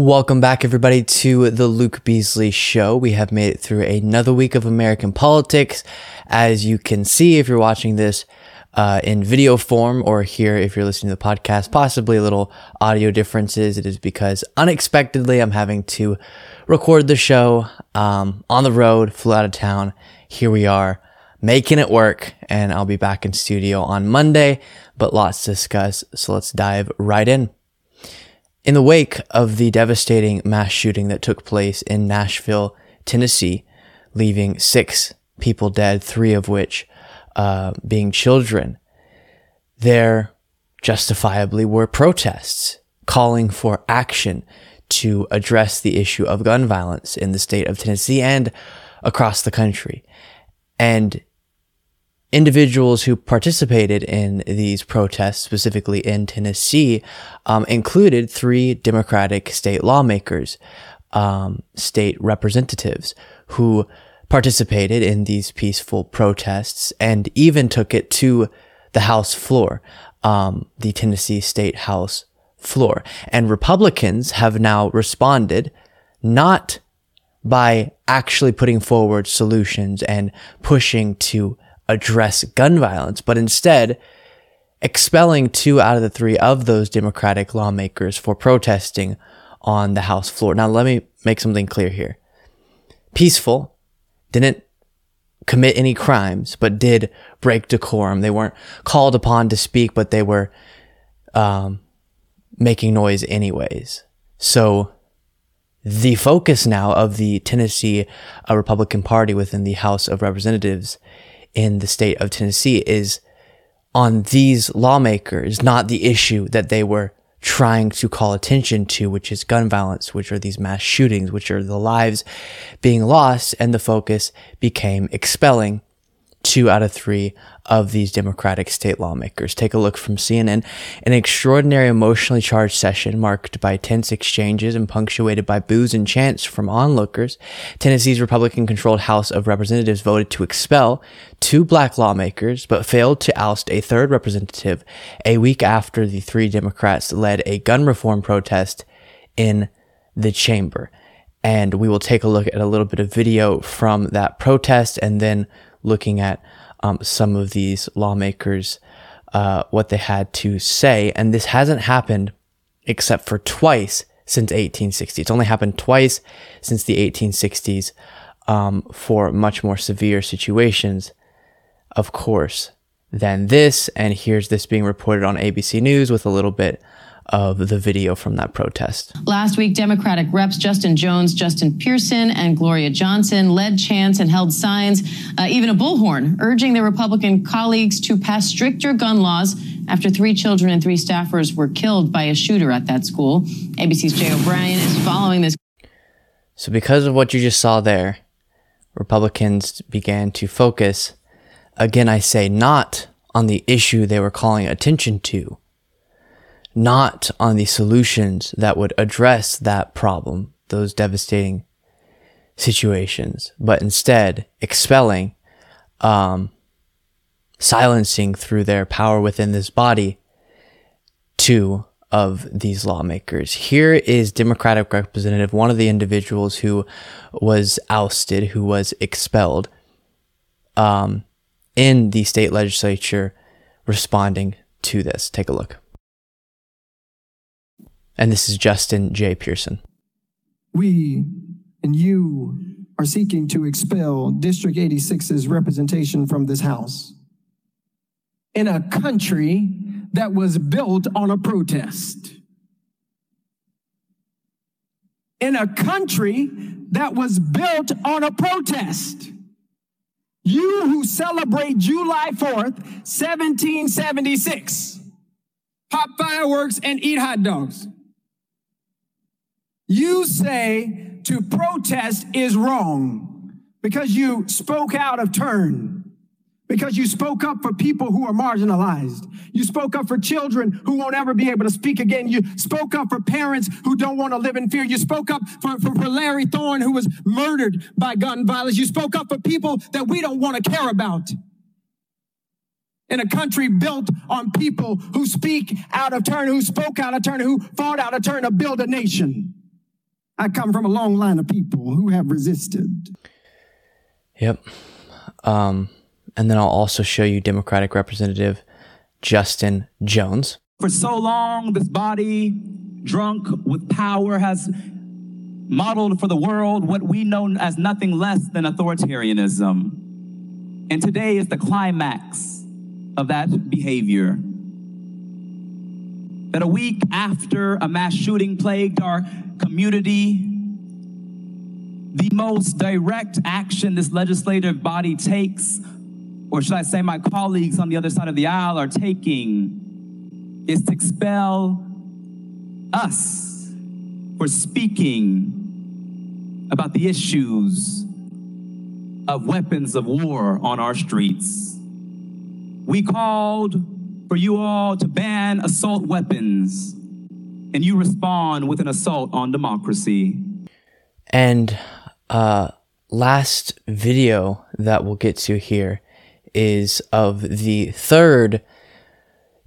Welcome back, everybody, to the Luke Beasley Show. We have made it through another week of American politics. As you can see, if you're watching this uh, in video form or here if you're listening to the podcast, possibly a little audio differences, it is because unexpectedly I'm having to record the show um, on the road, flew out of town. Here we are making it work, and I'll be back in studio on Monday, but lots to discuss. So let's dive right in. In the wake of the devastating mass shooting that took place in Nashville, Tennessee, leaving six people dead, three of which uh, being children, there justifiably were protests calling for action to address the issue of gun violence in the state of Tennessee and across the country. And individuals who participated in these protests, specifically in Tennessee, um, included three Democratic state lawmakers, um, state representatives who participated in these peaceful protests and even took it to the House floor, um, the Tennessee State House floor. And Republicans have now responded not by actually putting forward solutions and pushing to address gun violence, but instead expelling two out of the three of those Democratic lawmakers for protesting on the House floor. Now, let me make something clear here. Peaceful didn't commit any crimes, but did break decorum. They weren't called upon to speak, but they were um, making noise anyways. So the focus now of the Tennessee uh, Republican Party within the House of Representatives in the state of Tennessee is on these lawmakers, not the issue that they were trying to call attention to, which is gun violence, which are these mass shootings, which are the lives being lost. And the focus became expelling two out of three of these Democratic state lawmakers. Take a look from CNN. An extraordinary emotionally charged session marked by tense exchanges and punctuated by boos and chants from onlookers. Tennessee's Republican controlled House of Representatives voted to expel two black lawmakers, but failed to oust a third representative a week after the three Democrats led a gun reform protest in the chamber. And we will take a look at a little bit of video from that protest and then looking at um, some of these lawmakers, uh, what they had to say. And this hasn't happened except for twice since 1860. It's only happened twice since the 1860s um, for much more severe situations, of course, than this. And here's this being reported on ABC News with a little bit of the video from that protest. Last week, Democratic reps Justin Jones, Justin Pearson, and Gloria Johnson led chants and held signs, uh, even a bullhorn, urging their Republican colleagues to pass stricter gun laws after three children and three staffers were killed by a shooter at that school. ABC's Jay O'Brien is following this. So, because of what you just saw there, Republicans began to focus, again, I say, not on the issue they were calling attention to, not on the solutions that would address that problem, those devastating situations, but instead expelling, um, silencing through their power within this body two of these lawmakers. Here is Democratic Representative, one of the individuals who was ousted, who was expelled um, in the state legislature, responding to this. Take a look. And this is Justin J. Pearson. We and you are seeking to expel District 86's representation from this House in a country that was built on a protest. In a country that was built on a protest. You who celebrate July 4th, 1776, pop fireworks and eat hot dogs. You say to protest is wrong because you spoke out of turn, because you spoke up for people who are marginalized. You spoke up for children who won't ever be able to speak again. You spoke up for parents who don't want to live in fear. You spoke up for, for, for Larry Thorne, who was murdered by gun violence. You spoke up for people that we don't want to care about in a country built on people who speak out of turn, who spoke out of turn, who fought out of turn to build a nation. I come from a long line of people who have resisted. Yep. Um, and then I'll also show you Democratic Representative Justin Jones. For so long, this body, drunk with power, has modeled for the world what we know as nothing less than authoritarianism. And today is the climax of that behavior. That a week after a mass shooting plagued our community, the most direct action this legislative body takes, or should I say, my colleagues on the other side of the aisle are taking, is to expel us for speaking about the issues of weapons of war on our streets. We called for you all to ban assault weapons, and you respond with an assault on democracy. And uh, last video that we'll get to here is of the third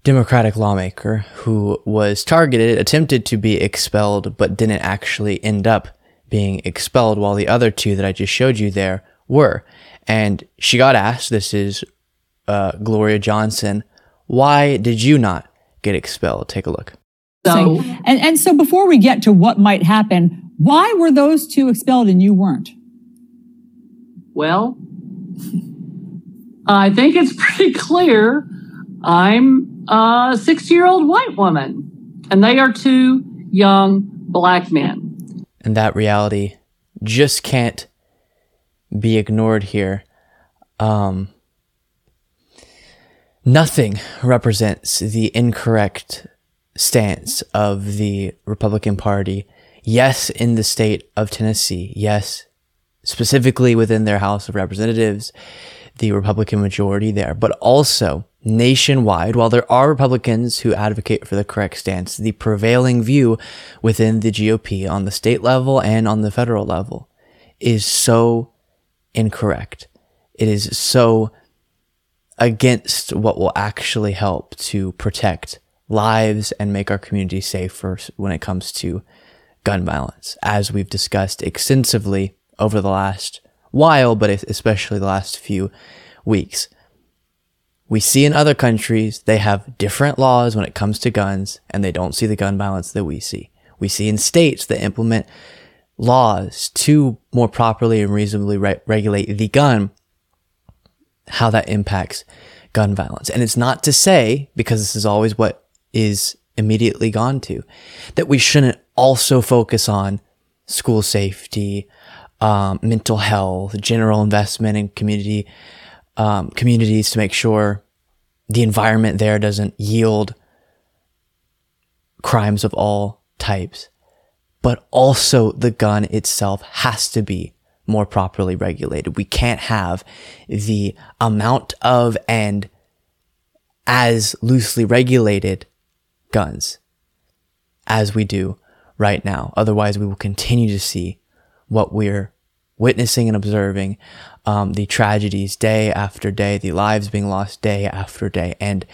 Democratic lawmaker who was targeted, attempted to be expelled, but didn't actually end up being expelled, while the other two that I just showed you there were. And she got asked, this is uh, Gloria Johnson, why did you not get expelled? Take a look. So, and, and so before we get to what might happen, why were those two expelled and you weren't? Well, I think it's pretty clear I'm a 60 year old white woman, and they are two young black men. And that reality just can't be ignored here. Um, nothing represents the incorrect stance of the Republican Party. Yes, in the state of Tennessee. Yes, specifically within their House of Representatives, the Republican majority there, but also nationwide. While there are Republicans who advocate for the correct stance, the prevailing view within the GOP on the state level and on the federal level is so incorrect. It is so against what will actually help to protect lives and make our community safer when it comes to gun violence, as we've discussed extensively over the last while, but especially the last few weeks. We see in other countries, they have different laws when it comes to guns, and they don't see the gun violence that we see. We see in states that implement laws to more properly and reasonably re- regulate the gun, how that impacts gun violence. And it's not to say, because this is always what is immediately gone to, that we shouldn't also focus on school safety, um, mental health, general investment in community um, communities to make sure the environment there doesn't yield crimes of all types. But also the gun itself has to be more properly regulated. We can't have the amount of and as loosely regulated guns as we do right now. Otherwise, we will continue to see what we're witnessing and observing um, the tragedies day after day, the lives being lost day after day, and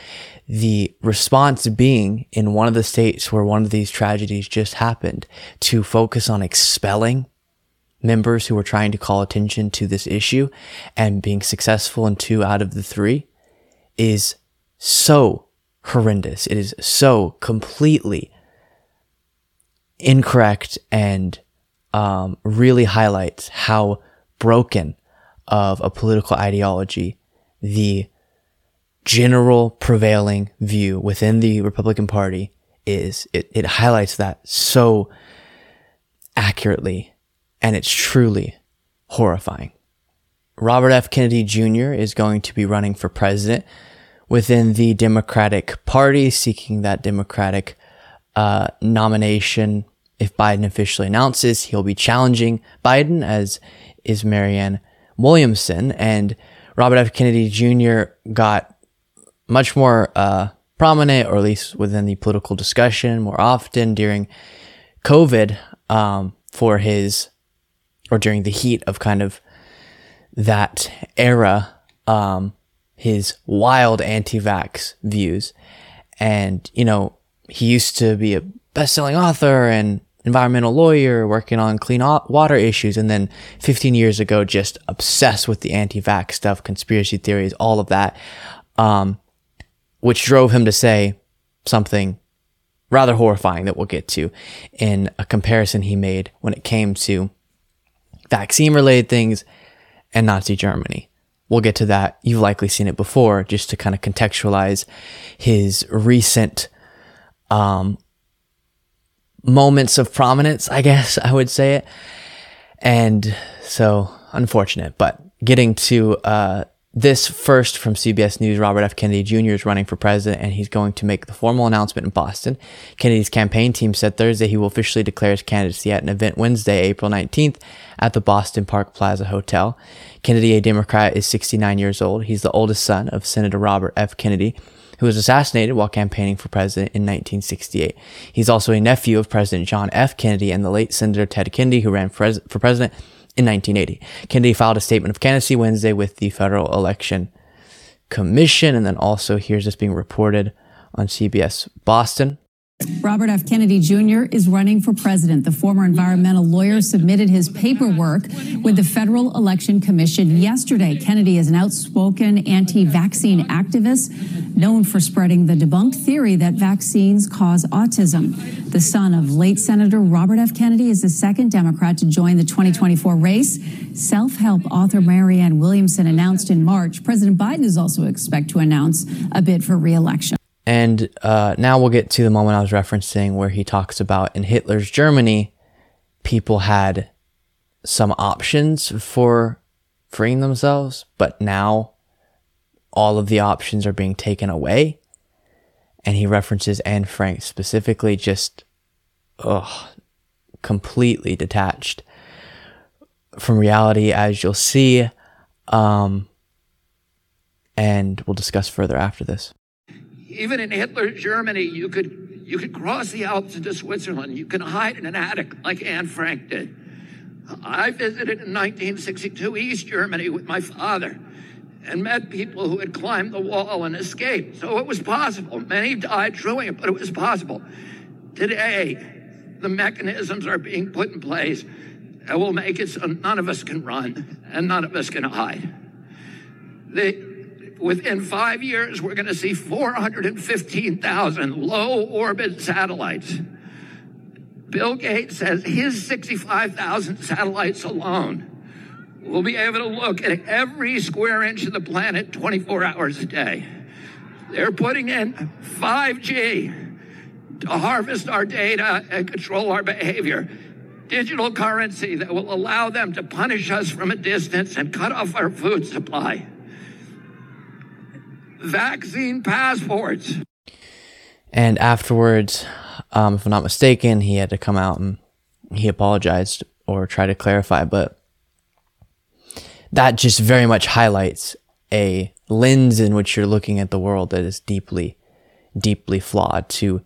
the response being in one of the states where one of these tragedies just happened to focus on expelling members who were trying to call attention to this issue and being successful in two out of the three is so horrendous. It is so completely incorrect and um, really highlights how broken of a political ideology the general prevailing view within the Republican Party is. It, it highlights that so accurately, and it's truly horrifying. Robert F. Kennedy Jr. is going to be running for president within the Democratic Party, seeking that Democratic uh, nomination. If Biden officially announces, he'll be challenging Biden, as is Marianne Williamson. And Robert F. Kennedy Jr. got much more uh, prominent, or at least within the political discussion, more often during COVID um, for his, or during the heat of kind of that era. Um, his wild anti-vax views. And, you know, he used to be a best-selling author and environmental lawyer working on clean water issues. And then 15 years ago, just obsessed with the anti vax stuff, conspiracy theories, all of that, um, which drove him to say something rather horrifying that we'll get to in a comparison he made when it came to vaccine related things and Nazi Germany. We'll get to that. You've likely seen it before, just to kind of contextualize his recent um, moments of prominence, I guess I would say it. And so unfortunate, but getting to uh, this first from CBS News, Robert F. Kennedy Jr. is running for president and he's going to make the formal announcement in Boston. Kennedy's campaign team said Thursday he will officially declare his candidacy at an event Wednesday, April 19th at the Boston Park Plaza Hotel. Kennedy, a Democrat, is 69 years old. He's the oldest son of Senator Robert F. Kennedy, who was assassinated while campaigning for president in 1968. He's also a nephew of President John F. Kennedy and the late Senator Ted Kennedy, who ran for president in 1980. Kennedy filed a statement of candidacy Wednesday with the Federal Election Commission, and then also here's this being reported on CBS Boston. Robert F. Kennedy Jr. is running for president. The former environmental lawyer submitted his paperwork with the Federal Election Commission yesterday. Kennedy is an outspoken anti vaccine activist known for spreading the debunked theory that vaccines cause autism. The son of late Senator Robert F. Kennedy is the second Democrat to join the 2024 race. Self help author Marianne Williamson announced in March. President Biden is also expected to announce a bid for reelection. And uh, now we'll get to the moment I was referencing where he talks about in Hitler's Germany, people had some options for freeing themselves, but now all of the options are being taken away. And he references Anne Frank specifically, just ugh, completely detached from reality, as you'll see. Um, and we'll discuss further after this even in Hitler's Germany, you could you could cross the Alps into Switzerland. You can hide in an attic like Anne Frank did. I visited in 1962 East Germany with my father and met people who had climbed the wall and escaped. So it was possible. Many died doing it, but it was possible. Today, the mechanisms are being put in place that will make it so none of us can run and none of us can hide. The, within five years, we're going to see 415,000 low orbit satellites. Bill Gates says his 65,000 satellites alone will be able to look at every square inch of the planet 24 hours a day. They're putting in 5G to harvest our data and control our behavior. Digital currency that will allow them to punish us from a distance and cut off our food supply vaccine passports. And afterwards, um, if I'm not mistaken, he had to come out and he apologized or try to clarify, but that just very much highlights a lens in which you're looking at the world that is deeply, deeply flawed to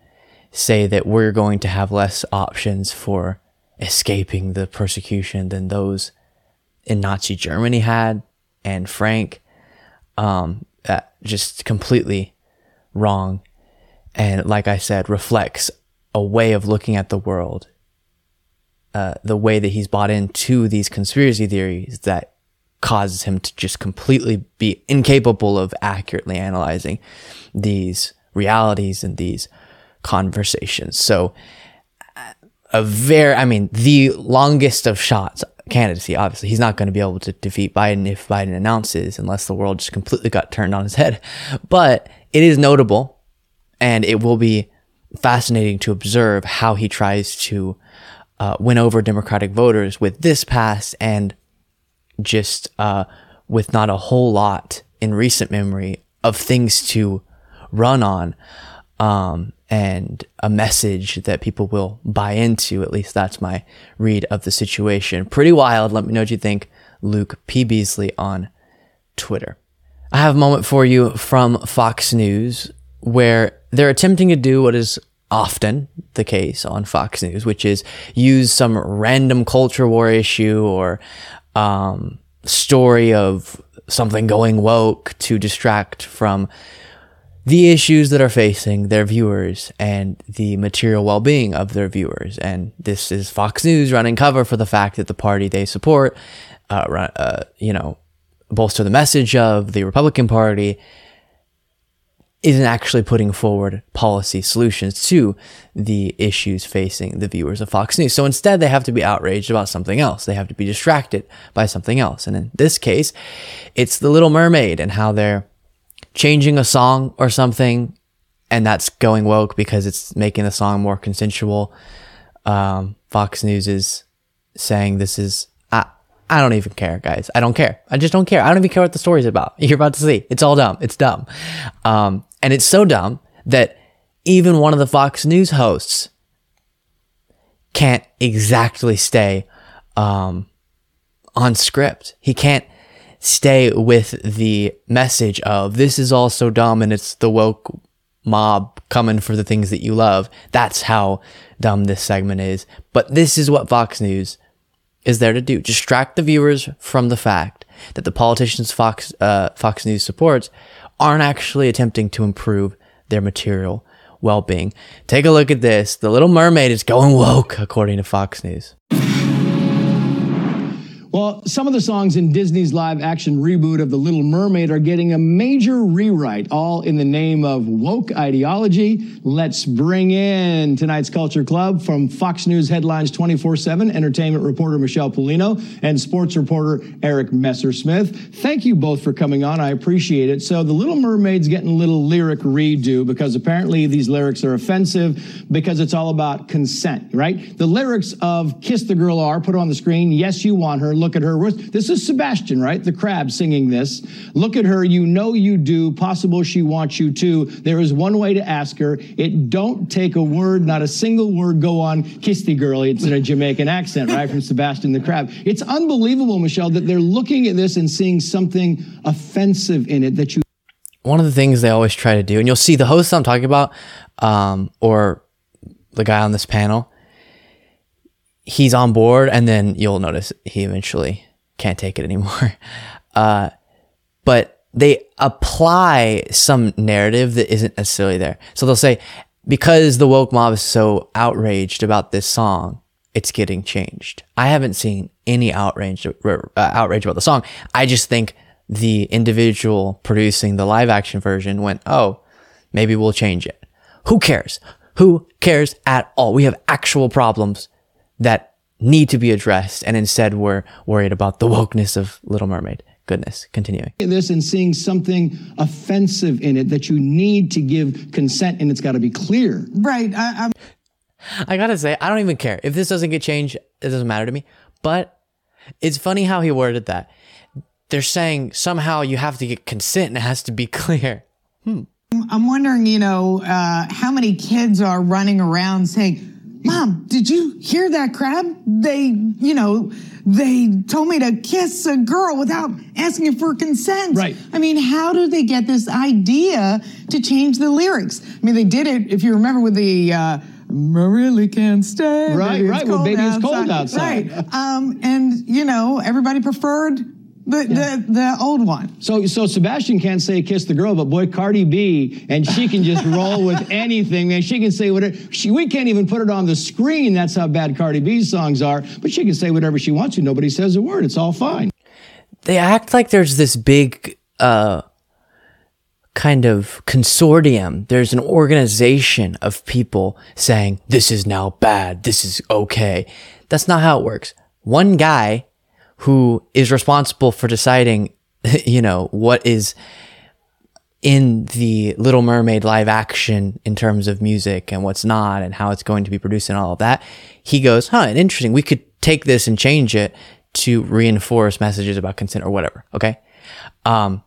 say that we're going to have less options for escaping the persecution than those in Nazi Germany had Anne Frank. Um, uh, just completely wrong. And like I said, reflects a way of looking at the world, uh, the way that he's bought into these conspiracy theories that causes him to just completely be incapable of accurately analyzing these realities and these conversations. So, a very, I mean, the longest of shots candidacy. Obviously, he's not going to be able to defeat Biden if Biden announces, unless the world just completely got turned on his head. But it is notable, and it will be fascinating to observe how he tries to uh, win over Democratic voters with this pass and just uh, with not a whole lot in recent memory of things to run on. Um, and a message that people will buy into. At least that's my read of the situation. Pretty wild. Let me know what you think. Luke P. Beasley on Twitter. I have a moment for you from Fox News where they're attempting to do what is often the case on Fox News, which is use some random culture war issue or um, story of something going woke to distract from the issues that are facing their viewers and the material well being of their viewers. And this is Fox News running cover for the fact that the party they support, uh, run, uh, you know, bolster the message of the Republican Party isn't actually putting forward policy solutions to the issues facing the viewers of Fox News. So instead, they have to be outraged about something else. They have to be distracted by something else. And in this case, it's The Little Mermaid and how they're changing a song or something, and that's going woke because it's making the song more consensual. Um, Fox News is saying this is I I don't even care, guys. I don't care. I just don't care. I don't even care what the story's about. You're about to see. It's all dumb. It's dumb. Um, and it's so dumb that even one of the Fox News hosts can't exactly stay um, on script. He can't stay with the message of this is all so dumb and it's the woke mob coming for the things that you love. That's how dumb this segment is. But this is what Fox News is there to do distract the viewers from the fact that the politicians Fox, uh, Fox News supports aren't actually attempting to improve their material well being. Take a look at this. The Little Mermaid is going woke, according to Fox News. Well, some of the songs in Disney's live action reboot of The Little Mermaid are getting a major rewrite, all in the name of woke ideology. Let's bring in tonight's Culture Club from Fox News Headlines 24 7, entertainment reporter Michelle Polino and sports reporter Eric Messersmith. Thank you both for coming on. I appreciate it. So, The Little Mermaid's getting a little lyric redo because apparently these lyrics are offensive because it's all about consent, right? The lyrics of Kiss the Girl are put on the screen. Yes, you want her look at her. This is Sebastian, right? The crab singing this. Look at her. You know you do. Possible she wants you to. There is one way to ask her. It don't take a word, not a single word. Go on, kiss the girl. It's in a Jamaican accent, right? From Sebastian the crab. It's unbelievable, Michelle, that they're looking at this and seeing something offensive in it that you. One of the things they always try to do, and you'll see the host I'm talking about, um, or the guy on this panel, he's on board and then you'll notice he eventually can't take it anymore. Uh, but they apply some narrative that isn't necessarily there. So they'll say, because the woke mob is so outraged about this song, it's getting changed. I haven't seen any outrage, uh, outrage about the song. I just think the individual producing the live action version went, oh, maybe we'll change it. Who cares? Who cares at all? We have actual problems that need to be addressed, and instead we're worried about the wokeness of Little Mermaid. Goodness, continuing. This and seeing something offensive in it that you need to give consent, and it's got to be clear. Right. I, I'm. I gotta say, I don't even care if this doesn't get changed. It doesn't matter to me. But it's funny how he worded that. They're saying somehow you have to get consent, and it has to be clear. Hmm. I'm wondering, you know, uh, how many kids are running around saying Mom, did you hear that crab? They, you know, they told me to kiss a girl without asking for consent. Right. I mean, how do they get this idea to change the lyrics? I mean, they did it, if you remember, with the. Uh, I really can't stay. Right, right. Well, baby, it's cold outside. Right. Um, and, you know, everybody preferred the, yeah. the the old one. So so Sebastian can't say kiss the girl, but boy Cardi B and she can just roll with anything, man. She can say whatever. She, we can't even put it on the screen. That's how bad Cardi B's songs are. But she can say whatever she wants to. Nobody says a word. It's all fine. They act like there's this big uh kind of consortium. There's an organization of people saying this is now bad. This is okay. That's not how it works. One guy who is responsible for deciding, you know, what is in the Little Mermaid live action in terms of music and what's not and how it's going to be produced and all of that. He goes, huh, interesting. We could take this and change it to reinforce messages about consent or whatever. Okay. Um,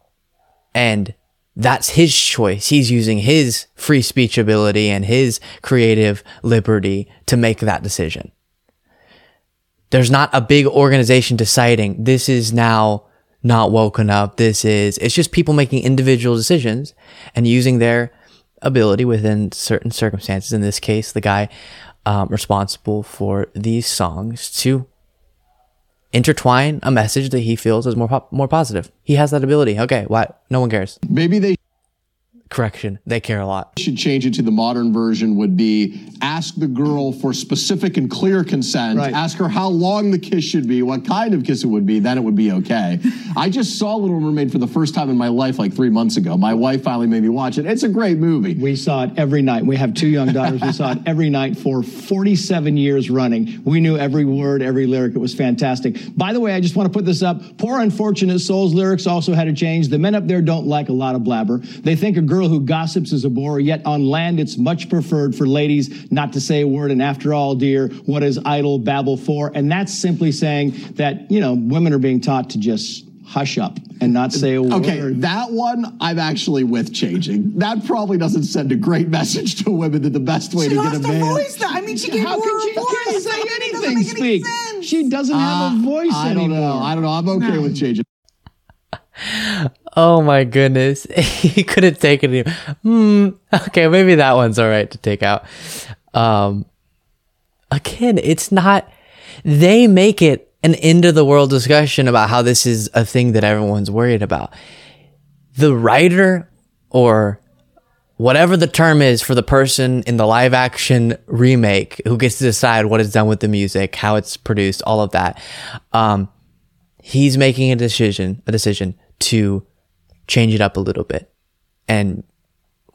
and that's his choice. He's using his free speech ability and his creative liberty to make that decision. There's not a big organization deciding this is now not woken up. This is, it's just people making individual decisions and using their ability within certain circumstances. In this case, the guy um, responsible for these songs to intertwine a message that he feels is more more positive. He has that ability. Okay, why? No one cares. Maybe they correction, they care a lot. should change it to the modern version would be ask the girl for specific and clear consent. Right. Ask her how long the kiss should be, what kind of kiss it would be, then it would be okay. I just saw Little Mermaid for the first time in my life like three months ago. My wife finally made me watch it. It's a great movie. We saw it every night. We have two young daughters. We saw it every night for 47 years running. We knew every word, every lyric. It was fantastic. By the way, I just want to put this up. Poor Unfortunate Souls lyrics also had to change. The men up there don't like a lot of blabber. They think a girl who gossips is a bore, yet on land it's much preferred for ladies not to say a word. And after all, dear, what is idle babble for? And that's simply saying that, you know, women are being taught to just hush up and not say a word. Okay, that one I'm actually with changing. That probably doesn't send a great message to women that the best way She to get lost a her man. voice. though. I mean, she gave How her could she voice. can't say I doesn't anything? make any Speak. sense. She doesn't have a uh, voice I don't anymore. know. I don't know. I'm okay with changing. Oh my goodness. he could have taken it. Hmm. Okay, maybe that one's all right to take out. Um again, it's not they make it an end of the world discussion about how this is a thing that everyone's worried about. The writer or whatever the term is for the person in the live action remake who gets to decide what is done with the music, how it's produced, all of that. Um, he's making a decision, a decision to change it up a little bit and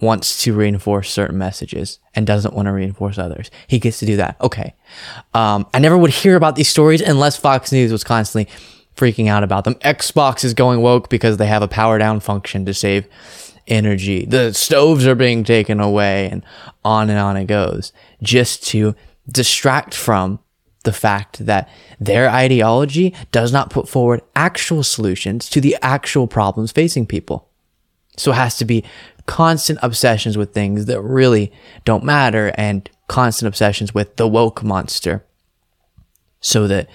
wants to reinforce certain messages and doesn't want to reinforce others. He gets to do that. Okay. Um, I never would hear about these stories unless Fox News was constantly freaking out about them. Xbox is going woke because they have a power down function to save energy. The stoves are being taken away and on and on it goes just to distract from the fact that their ideology does not put forward actual solutions to the actual problems facing people. So it has to be constant obsessions with things that really don't matter and constant obsessions with the woke monster so that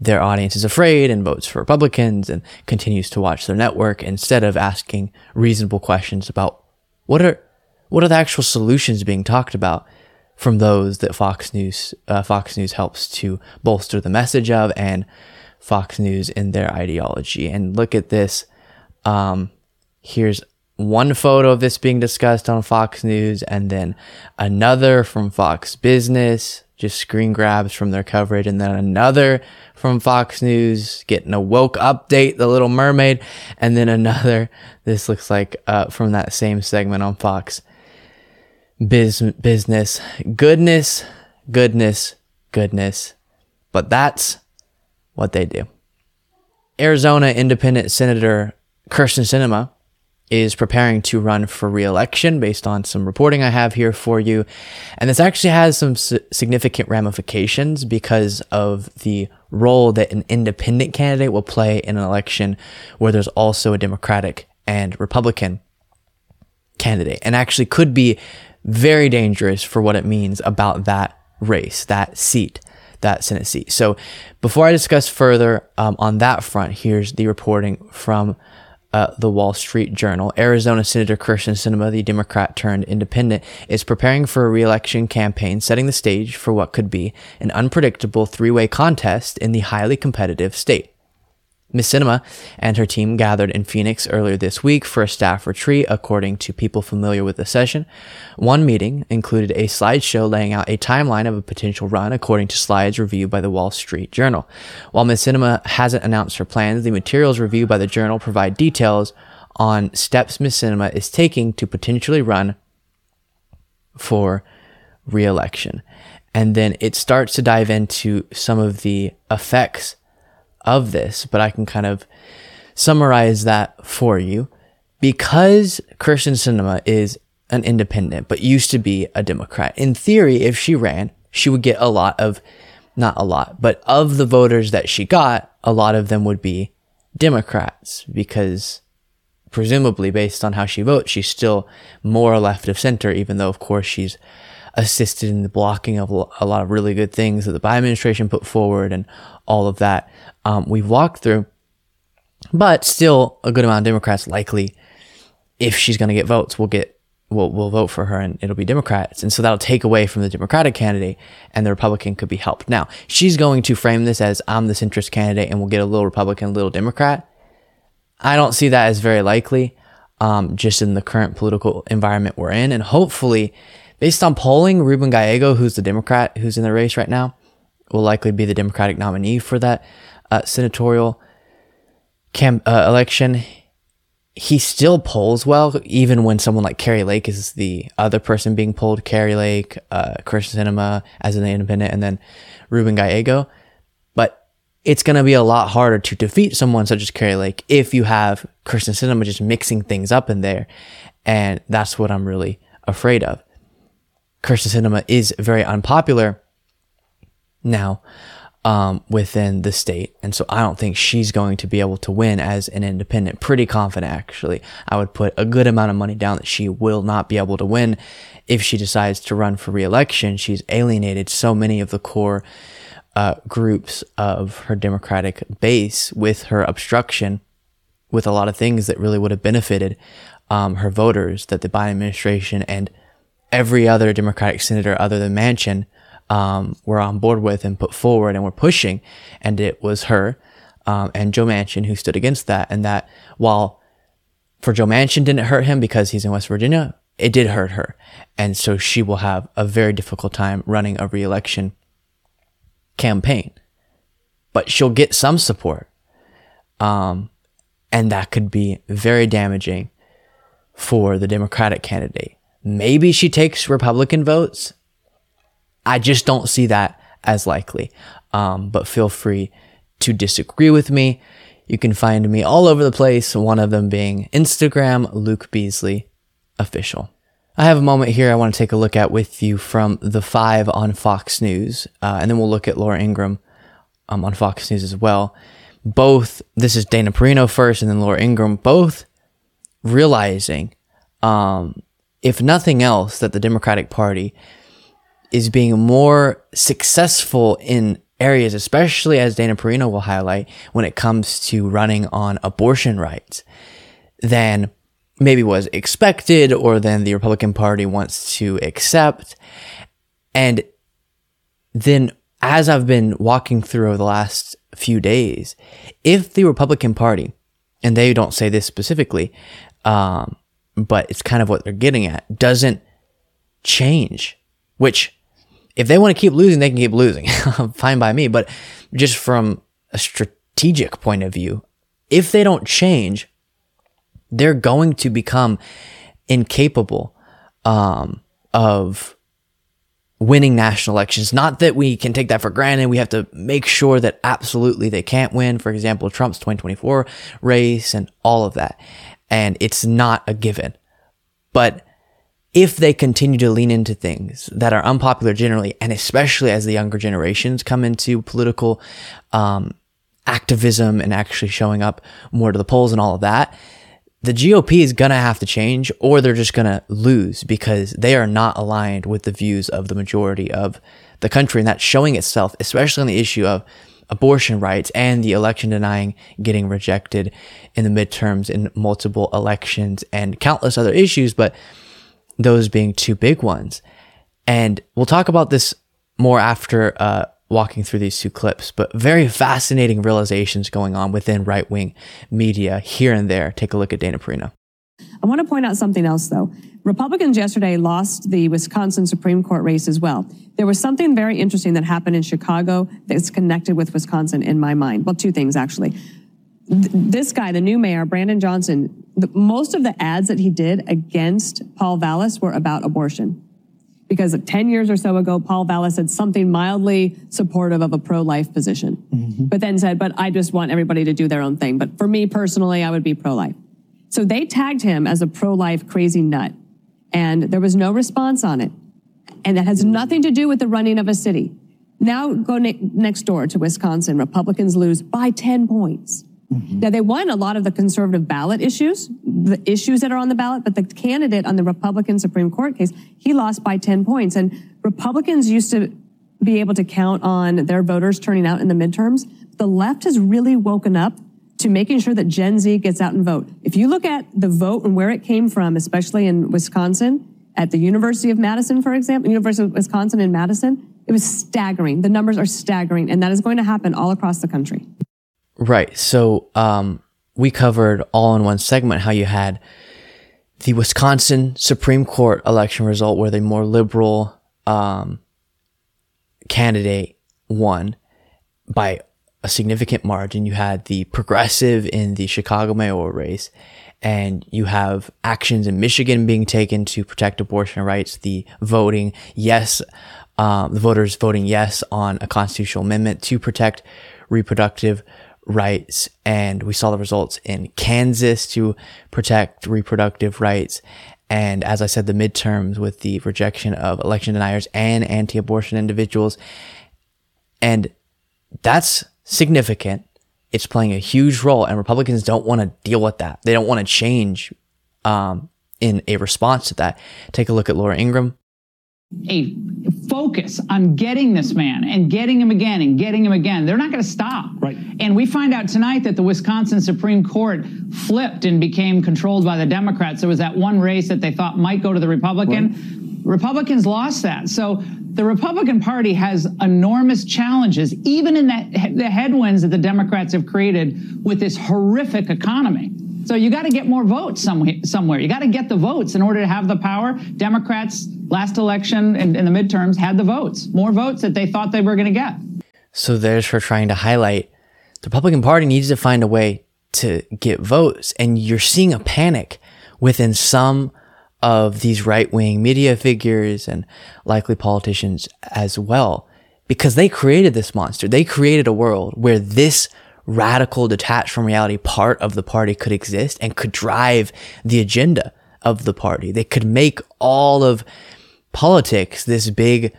their audience is afraid and votes for Republicans and continues to watch their network instead of asking reasonable questions about what are what are the actual solutions being talked about from those that Fox News uh, Fox News helps to bolster the message of and Fox News in their ideology. And look at this. Um, here's one photo of this being discussed on Fox News, and then another from Fox Business, just screen grabs from their coverage, and then another from Fox News getting a woke update, The Little Mermaid, and then another. This looks like uh, from that same segment on Fox Biz- Business. Goodness, goodness, goodness. But that's what they do. Arizona Independent Senator Kyrsten Sinema is preparing to run for re-election based on some reporting I have here for you. And this actually has some significant ramifications because of the role that an independent candidate will play in an election where there's also a Democratic and Republican candidate and actually could be very dangerous for what it means about that race, that seat, that Senate seat. So before I discuss further um, on that front, here's the reporting from uh, the Wall Street Journal. Arizona Senator Kyrsten Sinema, the Democrat turned independent, is preparing for a reelection campaign, setting the stage for what could be an unpredictable three way contest in the highly competitive state. Ms. Sinema and her team gathered in Phoenix earlier this week for a staff retreat, according to people familiar with the session. One meeting included a slideshow laying out a timeline of a potential run, according to slides reviewed by the Wall Street Journal. While Ms. Sinema hasn't announced her plans, the materials reviewed by the journal provide details on steps Ms. Sinema is taking to potentially run for re-election. And then it starts to dive into some of the effects of this, but I can kind of summarize that for you. Because Kyrsten Sinema is an independent, but used to be a Democrat, in theory, if she ran, she would get a lot of, not a lot, but of the voters that she got, a lot of them would be Democrats because presumably based on how she votes, she's still more left of center, even though, of course, she's assisted in the blocking of a lot of really good things that the Biden administration put forward and all of that um, we've walked through. But still, a good amount of Democrats likely, if she's going to get votes, will get will will vote for her, and it'll be Democrats, and so that'll take away from the Democratic candidate, and the Republican could be helped. Now, she's going to frame this as I'm the centrist candidate, and we'll get a little Republican, a little Democrat. I don't see that as very likely. um, just in the current political environment we're in. And hopefully, based on polling, Ruben Gallego, who's the Democrat who's in the race right now, will likely be the Democratic nominee for that uh, senatorial cam- uh, election. He still polls well, even when someone like Kari Lake is the other person being polled. Kari Lake, uh, Kyrsten Sinema as an independent, and then Ruben Gallego. But it's going to be a lot harder to defeat someone such as Kari Lake if you have Kyrsten Sinema just mixing things up in there. And that's what I'm really afraid of. Kyrsten Sinema is very unpopular now um, within the state. And so I don't think she's going to be able to win as an independent. Pretty confident, actually. I would put a good amount of money down that she will not be able to win if she decides to run for reelection. She's alienated so many of the core uh, groups of her Democratic base with her obstruction, with a lot of things that really would have benefited um, her voters that the Biden administration and every other Democratic senator other than Manchin um, were on board with and put forward and were pushing. And it was her um, and Joe Manchin who stood against that. And that while for Joe Manchin didn't hurt him because he's in West Virginia, it did hurt her. And so she will have a very difficult time running a reelection campaign. But she'll get some support. Um, and that could be very damaging for the Democratic candidate. Maybe she takes Republican votes I just don't see that as likely. Um, but feel free to disagree with me. You can find me all over the place, one of them being Instagram, Luke Beasley Official. I have a moment here I want to take a look at with you from The Five on Fox News, uh, and then we'll look at Laura Ingraham um, on Fox News as well. Both, this is Dana Perino first and then Laura Ingraham, both realizing, um, if nothing else, that the Democratic Party is being more successful in areas, especially as Dana Perino will highlight when it comes to running on abortion rights, than maybe was expected or than the Republican Party wants to accept. And then, as I've been walking through over the last few days, if the Republican Party, and they don't say this specifically, um, but it's kind of what they're getting at, doesn't change, which if they want to keep losing, they can keep losing. Fine by me. But just from a strategic point of view, if they don't change, they're going to become incapable um, of winning national elections. Not that we can take that for granted. We have to make sure that absolutely they can't win. For example, Trump's 2024 race and all of that. And it's not a given. But if they continue to lean into things that are unpopular generally, and especially as the younger generations come into political um, activism and actually showing up more to the polls and all of that, the GOP is going to have to change or they're just going to lose because they are not aligned with the views of the majority of the country. And that's showing itself, especially on the issue of abortion rights and the election denying getting rejected in the midterms in multiple elections and countless other issues. But those being two big ones. And we'll talk about this more after uh, walking through these two clips, but very fascinating realizations going on within right wing media here and there. Take a look at Dana Perino. I want to point out something else, though. Republicans yesterday lost the Wisconsin Supreme Court race as well. There was something very interesting that happened in Chicago that's connected with Wisconsin in my mind. Well, two things actually. this guy, the new mayor, Brandon Johnson, the, most of the ads that he did against Paul Vallas were about abortion. Because 10 years or so ago, Paul Vallas said something mildly supportive of a pro life position, mm-hmm. but then said, But I just want everybody to do their own thing. But for me personally, I would be pro life. So they tagged him as a pro life crazy nut, and there was no response on it. And that has nothing to do with the running of a city. Now go ne- next door to Wisconsin. Republicans lose by 10 points. Mm-hmm. Now, they won a lot of the conservative ballot issues, the issues that are on the ballot, but the candidate on the Republican Supreme Court case, he lost by 10 points. And Republicans used to be able to count on their voters turning out in the midterms. The left has really woken up to making sure that Gen Z gets out and vote. If you look at the vote and where it came from, especially in Wisconsin, at the University of Madison, for example, University of Wisconsin in Madison, it was staggering. The numbers are staggering, and that is going to happen all across the country. Right. So um, we covered all in one segment how you had the Wisconsin Supreme Court election result, where the more liberal um, candidate won by a significant margin. You had the progressive in the Chicago mayoral race, and you have actions in Michigan being taken to protect abortion rights, the voting yes, um, the voters voting yes on a constitutional amendment to protect reproductive rights. And we saw the results in Kansas to protect reproductive rights. And as I said, the midterms with the rejection of election deniers and anti abortion individuals. And that's significant. It's playing a huge role, and Republicans don't want to deal with that. They don't want to change um, in a response to that. Take a look at Laura Ingraham. A focus on getting this man and getting him again and getting him again. They're not going to stop. Right. And we find out tonight that the Wisconsin Supreme Court flipped and became controlled by the Democrats. There was that one race that they thought might go to the Republican. Right. Republicans lost that. So the Republican Party has enormous challenges, even in that, the headwinds that the Democrats have created with this horrific economy. So you got to get more votes somewhere. You got to get the votes in order to have the power. Democrats last election and in the midterms had the votes, more votes that they thought they were going to get. So there's her trying to highlight the Republican Party needs to find a way to get votes, and you're seeing a panic within some of these right wing media figures and likely politicians as well, because they created this monster. They created a world where this radical, detached from reality part of the party could exist and could drive the agenda of the party. They could make all of politics this big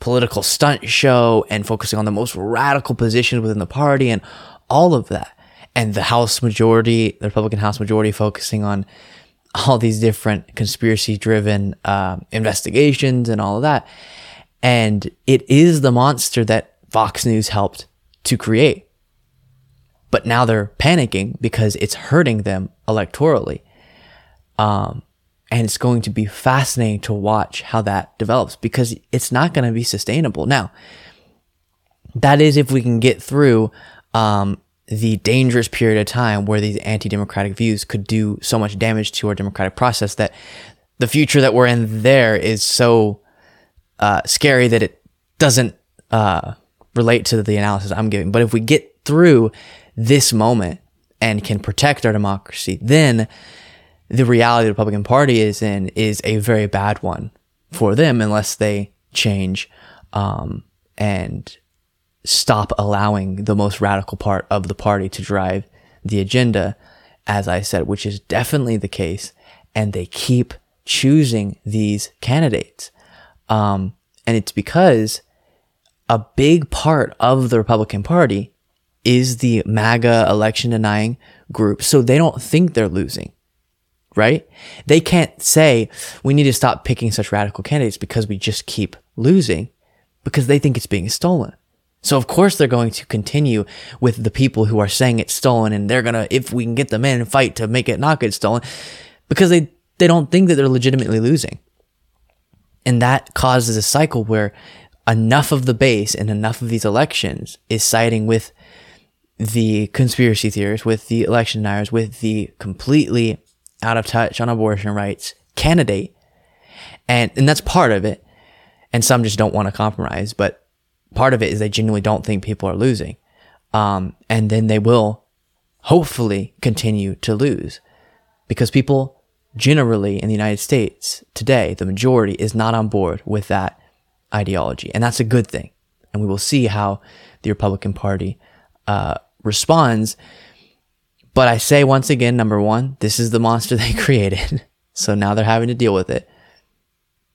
political stunt show and focusing on the most radical positions within the party and all of that. And the House majority, the Republican House majority, focusing on all these different conspiracy driven uh, investigations and all of that. And it is the monster that Fox News helped to create. But now they're panicking because it's hurting them electorally. Um, and it's going to be fascinating to watch how that develops because it's not going to be sustainable. Now, that is if we can get through um, the dangerous period of time where these anti-democratic views could do so much damage to our democratic process that the future that we're in there is so uh, scary that it doesn't uh, relate to the analysis I'm giving. But if we get through this moment and can protect our democracy, then the reality the Republican Party is in is a very bad one for them unless they change um, and stop allowing the most radical part of the party to drive the agenda, as I said, which is definitely the case. And they keep choosing these candidates. Um, and it's because a big part of the Republican Party is the MAGA election denying group. So they don't think they're losing, right? They can't say we need to stop picking such radical candidates because we just keep losing because they think it's being stolen. So of course they're going to continue with the people who are saying it's stolen and they're going to, if we can get them in, and fight to make it not get stolen because they, they don't think that they're legitimately losing. And that causes a cycle where enough of the base and enough of these elections is siding with the conspiracy theorists, with the election deniers, with the completely out of touch on abortion rights candidate. And, and that's part of it. And some just don't want to compromise, but part of it is they genuinely don't think people are losing. Um, and then they will hopefully continue to lose because people generally in the United States today, the majority is not on board with that ideology. And that's a good thing. And we will see how the Republican Party uh, responds. But I say once again, number one, this is the monster they created. so now they're having to deal with it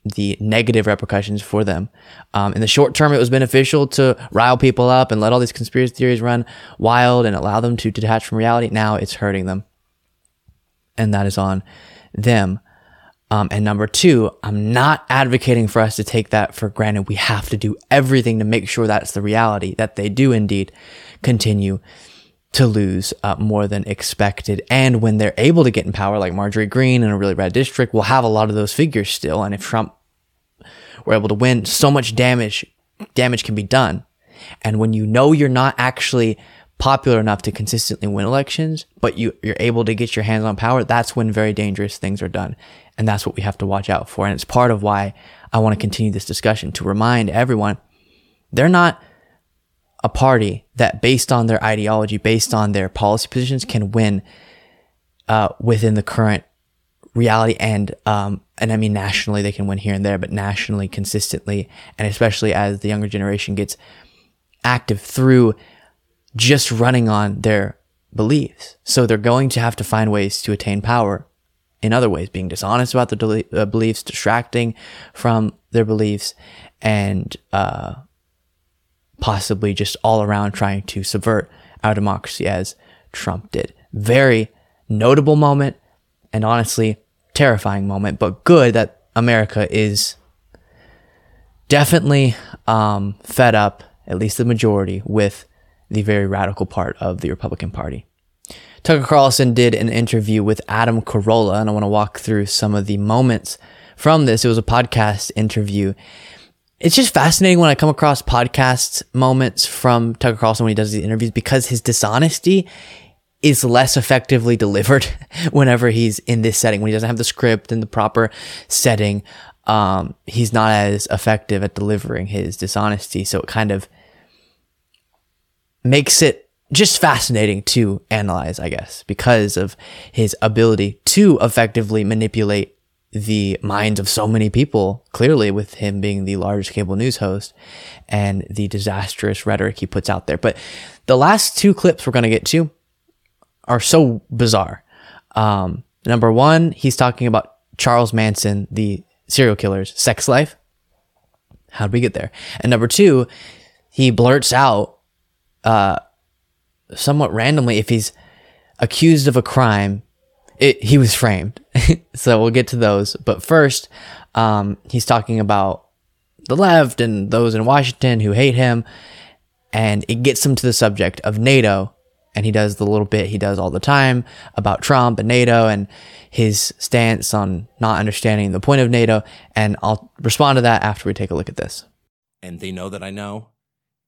the negative repercussions for them. Um, in the short term, it was beneficial to rile people up and let all these conspiracy theories run wild and allow them to detach from reality. Now it's hurting them. And that is on them. Um, and number two, I'm not advocating for us to take that for granted. We have to do everything to make sure that's the reality, that they do indeed continue to lose uh, more than expected. And when they're able to get in power, like Marjorie Greene in a really red district, we'll have a lot of those figures still. And if Trump were able to win, so much damage damage can be done. And when you know you're not actually popular enough to consistently win elections, but you, you're able to get your hands on power, that's when very dangerous things are done. And that's what we have to watch out for. And it's part of why I want to continue this discussion to remind everyone they're not a party that, based on their ideology, based on their policy positions, can win uh, within the current reality and um, and I mean nationally they can win here and there, but nationally consistently, and especially as the younger generation gets active through just running on their beliefs. So they're going to have to find ways to attain power in other ways, being dishonest about their uh, beliefs, distracting from their beliefs, and uh, possibly just all around trying to subvert our democracy as Trump did. Very notable moment and honestly terrifying moment, but good that America is definitely um, fed up, at least the majority, with the very radical part of the Republican Party. Tucker Carlson did an interview with Adam Carolla, and I want to walk through some of the moments from this. It was a podcast interview. It's just fascinating when I come across podcast moments from Tucker Carlson when he does these interviews because his dishonesty is less effectively delivered whenever he's in this setting when he doesn't have the script and the proper setting um, he's not as effective at delivering his dishonesty so it kind of makes it just fascinating to analyze i guess because of his ability to effectively manipulate the minds of so many people clearly with him being the largest cable news host and the disastrous rhetoric he puts out there but the last two clips we're going to get to are so bizarre. Um, number one, he's talking about Charles Manson, the serial killer's sex life. How'd we get there? And number two, he blurts out, uh, somewhat randomly, if he's accused of a crime, it, he was framed. so we'll get to those. But first, um, he's talking about the left and those in Washington who hate him. And it gets him to the subject of NATO and he does the little bit he does all the time about Trump and NATO and his stance on not understanding the point of NATO. And I'll respond to that after we take a look at this. And they know that I know.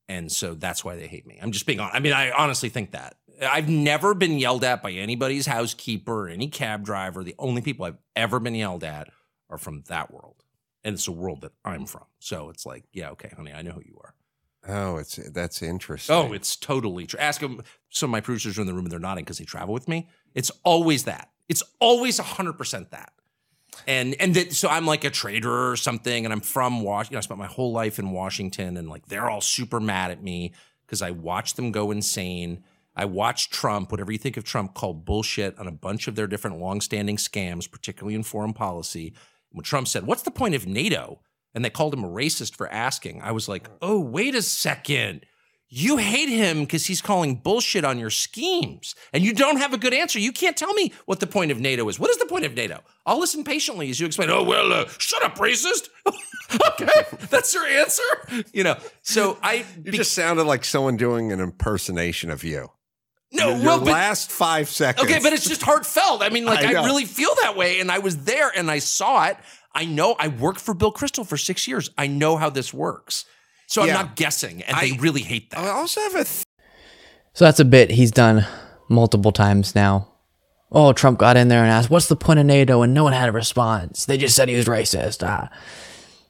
And so that's why they hate me. I'm just being honest. I mean, I honestly think that. I've never been yelled at by anybody's housekeeper or any cab driver. The only people I've ever been yelled at are from that world. And it's a world that I'm from. So it's like, yeah, okay, honey, I know who you are. Oh, it's that's interesting. Oh, it's totally true. Ask them. Some of my producers are in the room and they're nodding because they travel with me. It's always that. It's always hundred percent that. And and that, so I'm like a traitor or something, and I'm from Washington. You know, I spent my whole life in Washington, and like they're all super mad at me because I watched them go insane. I watched Trump, whatever you think of Trump, called bullshit on a bunch of their different longstanding scams, particularly in foreign policy. When Trump said, "What's the point of NATO?" and they called him a racist for asking. I was like, oh, wait a second. You hate him because he's calling bullshit on your schemes and you don't have a good answer. You can't tell me what the point of NATO is. What is the point of NATO? I'll listen patiently as you explain. Oh, well, uh, shut up, racist. okay, that's your answer. You know, so I. You be- just sounded like someone doing an impersonation of you. No, your, your well, last five seconds. Okay, but it's just heartfelt. I mean, like I, I really feel that way, and I was there and I saw it. I know I worked for Bill Kristol for six years. I know how this works. So I'm not guessing, and I, they really hate that. I also have a. Th- so that's a bit he's done multiple times now. Oh, Trump got in there and asked, "What's the point of NATO?" and no one had a response. They just said he was racist. Ah.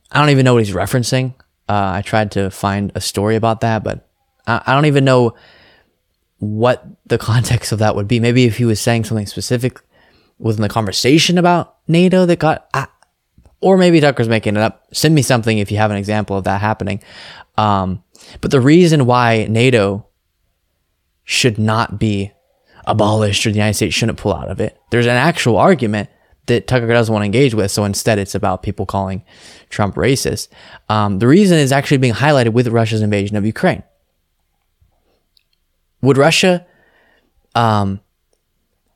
I don't even know what he's referencing. Uh, I tried to find a story about that, but I, I don't even know what the context of that would be. Maybe if he was saying something specific within the conversation about NATO that got. I, or maybe Tucker's making it up. Send me something if you have an example of that happening. Um, but the reason why NATO should not be abolished or the United States shouldn't pull out of it, there's an actual argument that Tucker doesn't want to engage with. So instead, it's about people calling Trump racist. Um, the reason is actually being highlighted with Russia's invasion of Ukraine. Would Russia um,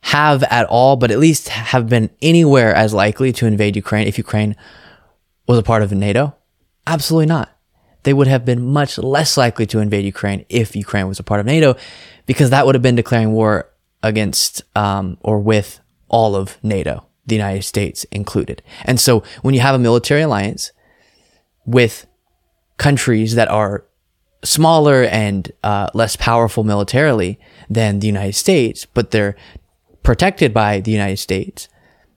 have at all, but at least have been anywhere as likely to invade Ukraine if Ukraine was a part of NATO? Absolutely not. They would have been much less likely to invade Ukraine if Ukraine was a part of NATO, because that would have been declaring war against um, or with all of NATO, the United States included. And so when you have a military alliance with countries that are smaller and uh, less powerful militarily than the United States, but they're protected by the United States,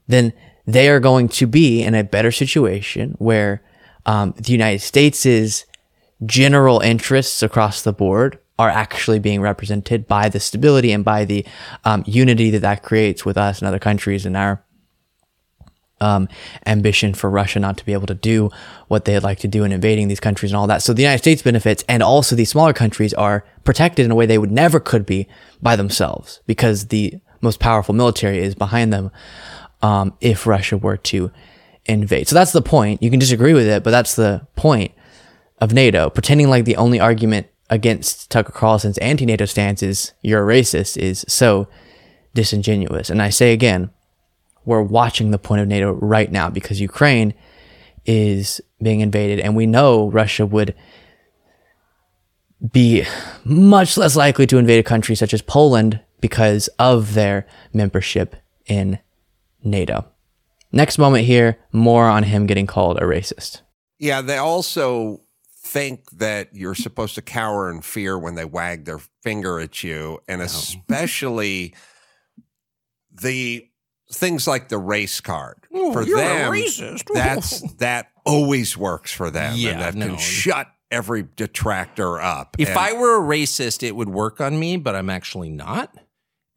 then they are going to be in a better situation where um, the United States' general interests across the board are actually being represented by the stability and by the um, unity that that creates with us and other countries and our um, ambition for Russia not to be able to do what they'd like to do in invading these countries and all that. So the United States benefits, and also these smaller countries are protected in a way they would never could be by themselves because the most powerful military is behind them. Um, if Russia were to invade, so that's the point. You can disagree with it, but that's the point of NATO. Pretending like the only argument against Tucker Carlson's anti-NATO stance is you're a racist is so disingenuous. And I say again, we're watching the point of NATO right now because Ukraine is being invaded, and we know Russia would be much less likely to invade a country such as Poland because of their membership in NATO. Next moment here, more on him getting called a racist. Yeah, they also think that you're supposed to cower in fear when they wag their finger at you, and oh. especially the things like the race card Oh, for you're a them. racist. That's that always works for them, Yeah, and that no. can shut every detractor up. If And- I were a racist, it would work on me, but I'm actually not.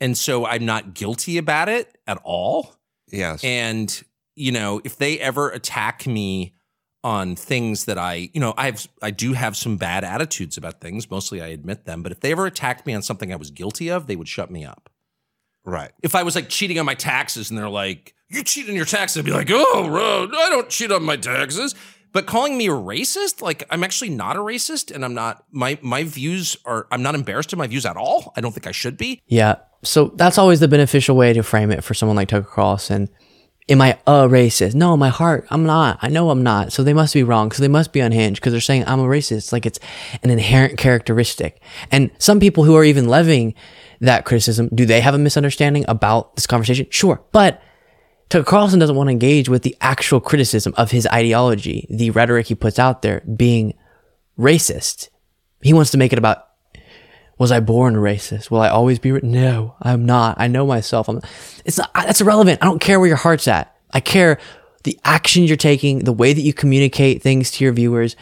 And so I'm not guilty about it at all. Yes. And, you know, if they ever attack me on things that I, you know, I've I do have some bad attitudes about things, mostly I admit them, but if they ever attacked me on something I was guilty of, they would shut me up. Right. If I was like cheating on my taxes and they're like, you cheat on your taxes, I'd be like, oh, bro, I don't cheat on my taxes. But calling me a racist, like I'm actually not a racist, and I'm not my my views are I'm not embarrassed of my views at all. I don't think I should be. Yeah. So that's always the beneficial way to frame it for someone like Tucker Carlson. Am I a racist? No, my heart, I'm not. I know I'm not. So they must be wrong. So they must be unhinged because they're saying I'm a racist. Like it's an inherent characteristic. And some people who are even levying that criticism, do they have a misunderstanding about this conversation? Sure. But Tucker Carlson doesn't want to engage with the actual criticism of his ideology, the rhetoric he puts out there being racist. He wants to make it about was I born racist? Will I always be? Ra-? No, I'm not. I know myself. I'm. It's not. That's irrelevant. I don't care where your heart's at. I care the action you're taking, the way that you communicate things to your viewers,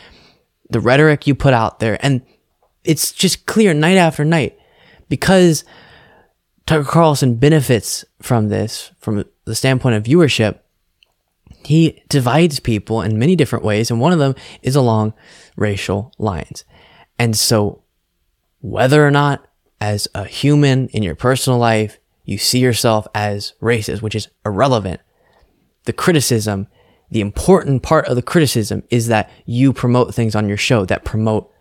the rhetoric you put out there, and it's just clear night after night because Tucker Carlson benefits from this from the standpoint of viewership. He divides people in many different ways, and one of them is along racial lines. And so whether or not as a human in your personal life you see yourself as racist, which is irrelevant. The criticism, the important part of the criticism is that you promote things on your show that promote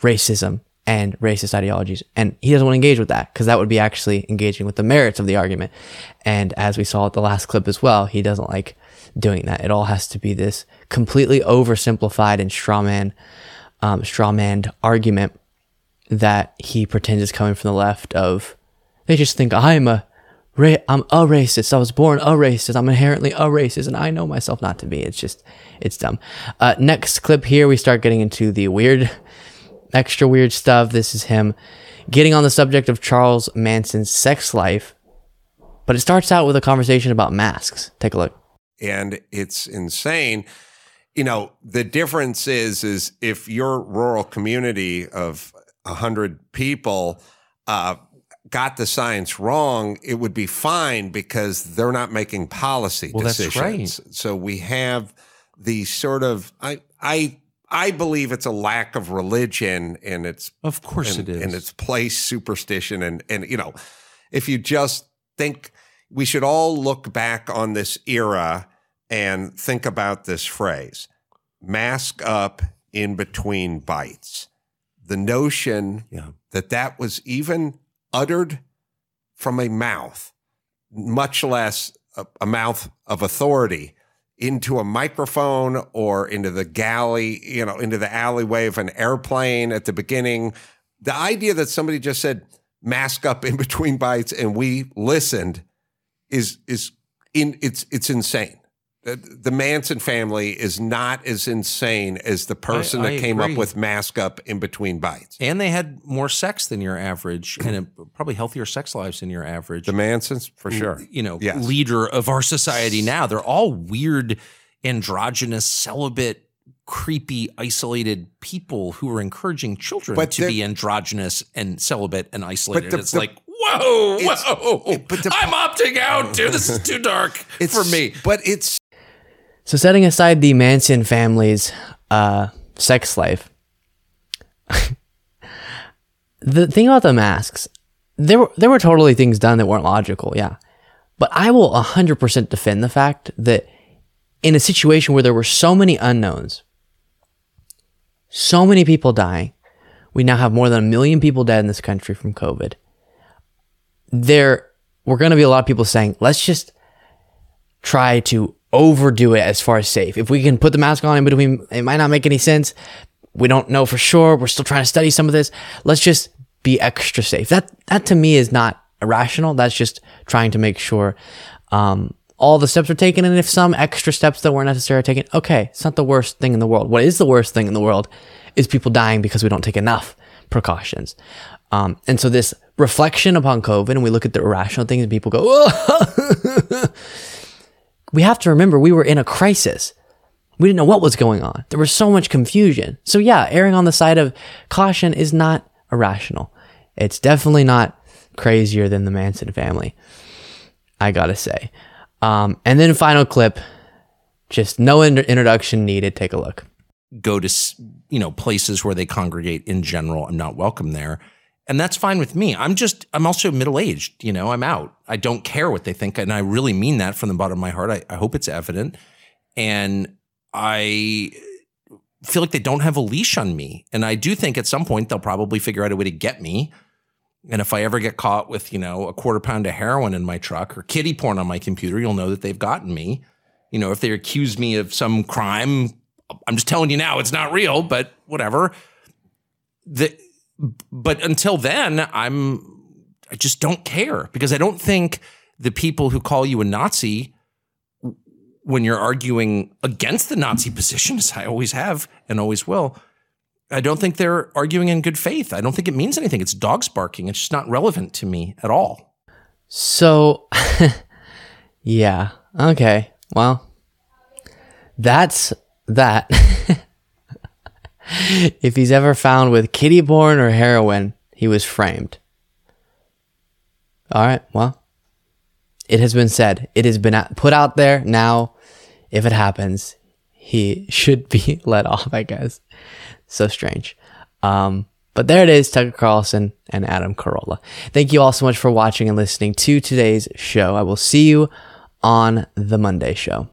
racism and racist ideologies. And he doesn't want to engage with that because that would be actually engaging with the merits of the argument. And as we saw at the last clip as well, he doesn't like doing that. It all has to be this completely oversimplified and strawman, um, strawmanned argument that he pretends is coming from the left of they just think I'm a ra- I'm a racist. I was born a racist. I'm inherently a racist and I know myself not to be. It's just it's dumb. Uh, next clip here we start getting into the weird extra weird stuff. This is him getting on the subject of Charles Manson's sex life. But it starts out with a conversation about masks. Take a look. and it's insane. You know, the difference is is if your rural community of a hundred people uh, got the science wrong, it would be fine because they're not making policy Well, that's decisions. So we have the sort of I I I believe it's a lack of religion and it's Of course and, it is. and it's place superstition and and you know if you just think we should all look back on this era and think about this phrase mask up in between bites the notion that that was even uttered from a mouth much less a, a mouth of authority into a microphone or into the galley, you know, into the alleyway of an airplane at the beginning. The idea that somebody just said mask up in between bites and we listened is is in it's it's insane. The Manson family is not as insane as the person I that came agree. up with mask up in between bites. And they had more sex than your average, and a, probably healthier sex lives than your average. The Mansons, for sure. You know, Yes. leader of our society now. They're all weird, androgynous, celibate, creepy, isolated people who are encouraging children But to be androgynous and celibate and isolated. the- it's the- like, whoa, whoa! I'm opting out, dude. This is too dark for me. But it's So setting aside the Manson family's uh, sex life, the thing about the masks, there were there were totally things done that weren't logical, yeah. But I will hundred percent defend the fact that in a situation where there were so many unknowns, so many people dying, we now have more than a million people dead in this country from COVID. There were going to be a lot of people saying, let's just try to overdo it as far as safe. If we can put the mask on in between, it might not make any sense. We don't know for sure. We're still trying to study some of this. Let's just be extra safe. That that to me is not irrational. That's just trying to make sure um, all the steps are taken. And if some extra steps that weren't necessary are taken, okay, it's not the worst thing in the world. What is the worst thing in the world is people dying because we don't take enough precautions. Um, and so this reflection upon COVID, and we look at the irrational things, and people go. we have to remember we were in a crisis. We didn't know what was going on. There was so much confusion. So yeah, erring on the side of caution is not irrational. It's definitely not crazier than the Manson family. I gotta say. Um, and then final clip, just no in- introduction needed. Take a look. go to you know places where they congregate in general i'm not welcome there and that's fine with me. I'm just i'm also middle aged you know i'm out. I don't care what they think and i really mean that from the bottom of my heart. I, I hope it's evident. And i feel like they don't have a leash on me. And i do think at some point they'll probably figure out a way to get me. And if i ever get caught with you know a quarter pound of heroin in my truck or kitty porn on my computer you'll know that they've gotten me. You know if they accuse me of some crime I'm just telling you now, it's not real, but whatever. The, but until then, I'm I just don't care because I don't think the people who call you a Nazi when you're arguing against the Nazi position, as I always have and always will, I don't think they're arguing in good faith. I don't think it means anything. It's dogs barking. It's just not relevant to me at all. So, yeah. Okay. Well, that's that. if he's ever found with kitty porn or heroin, he was framed. All right. Well, it has been said. It has been put out there. Now, if it happens, he should be let off, I guess. So strange. Um, but there it is, Tucker Carlson and Adam Carolla. Thank you all so much for watching and listening to today's show. I will see you on the Monday show.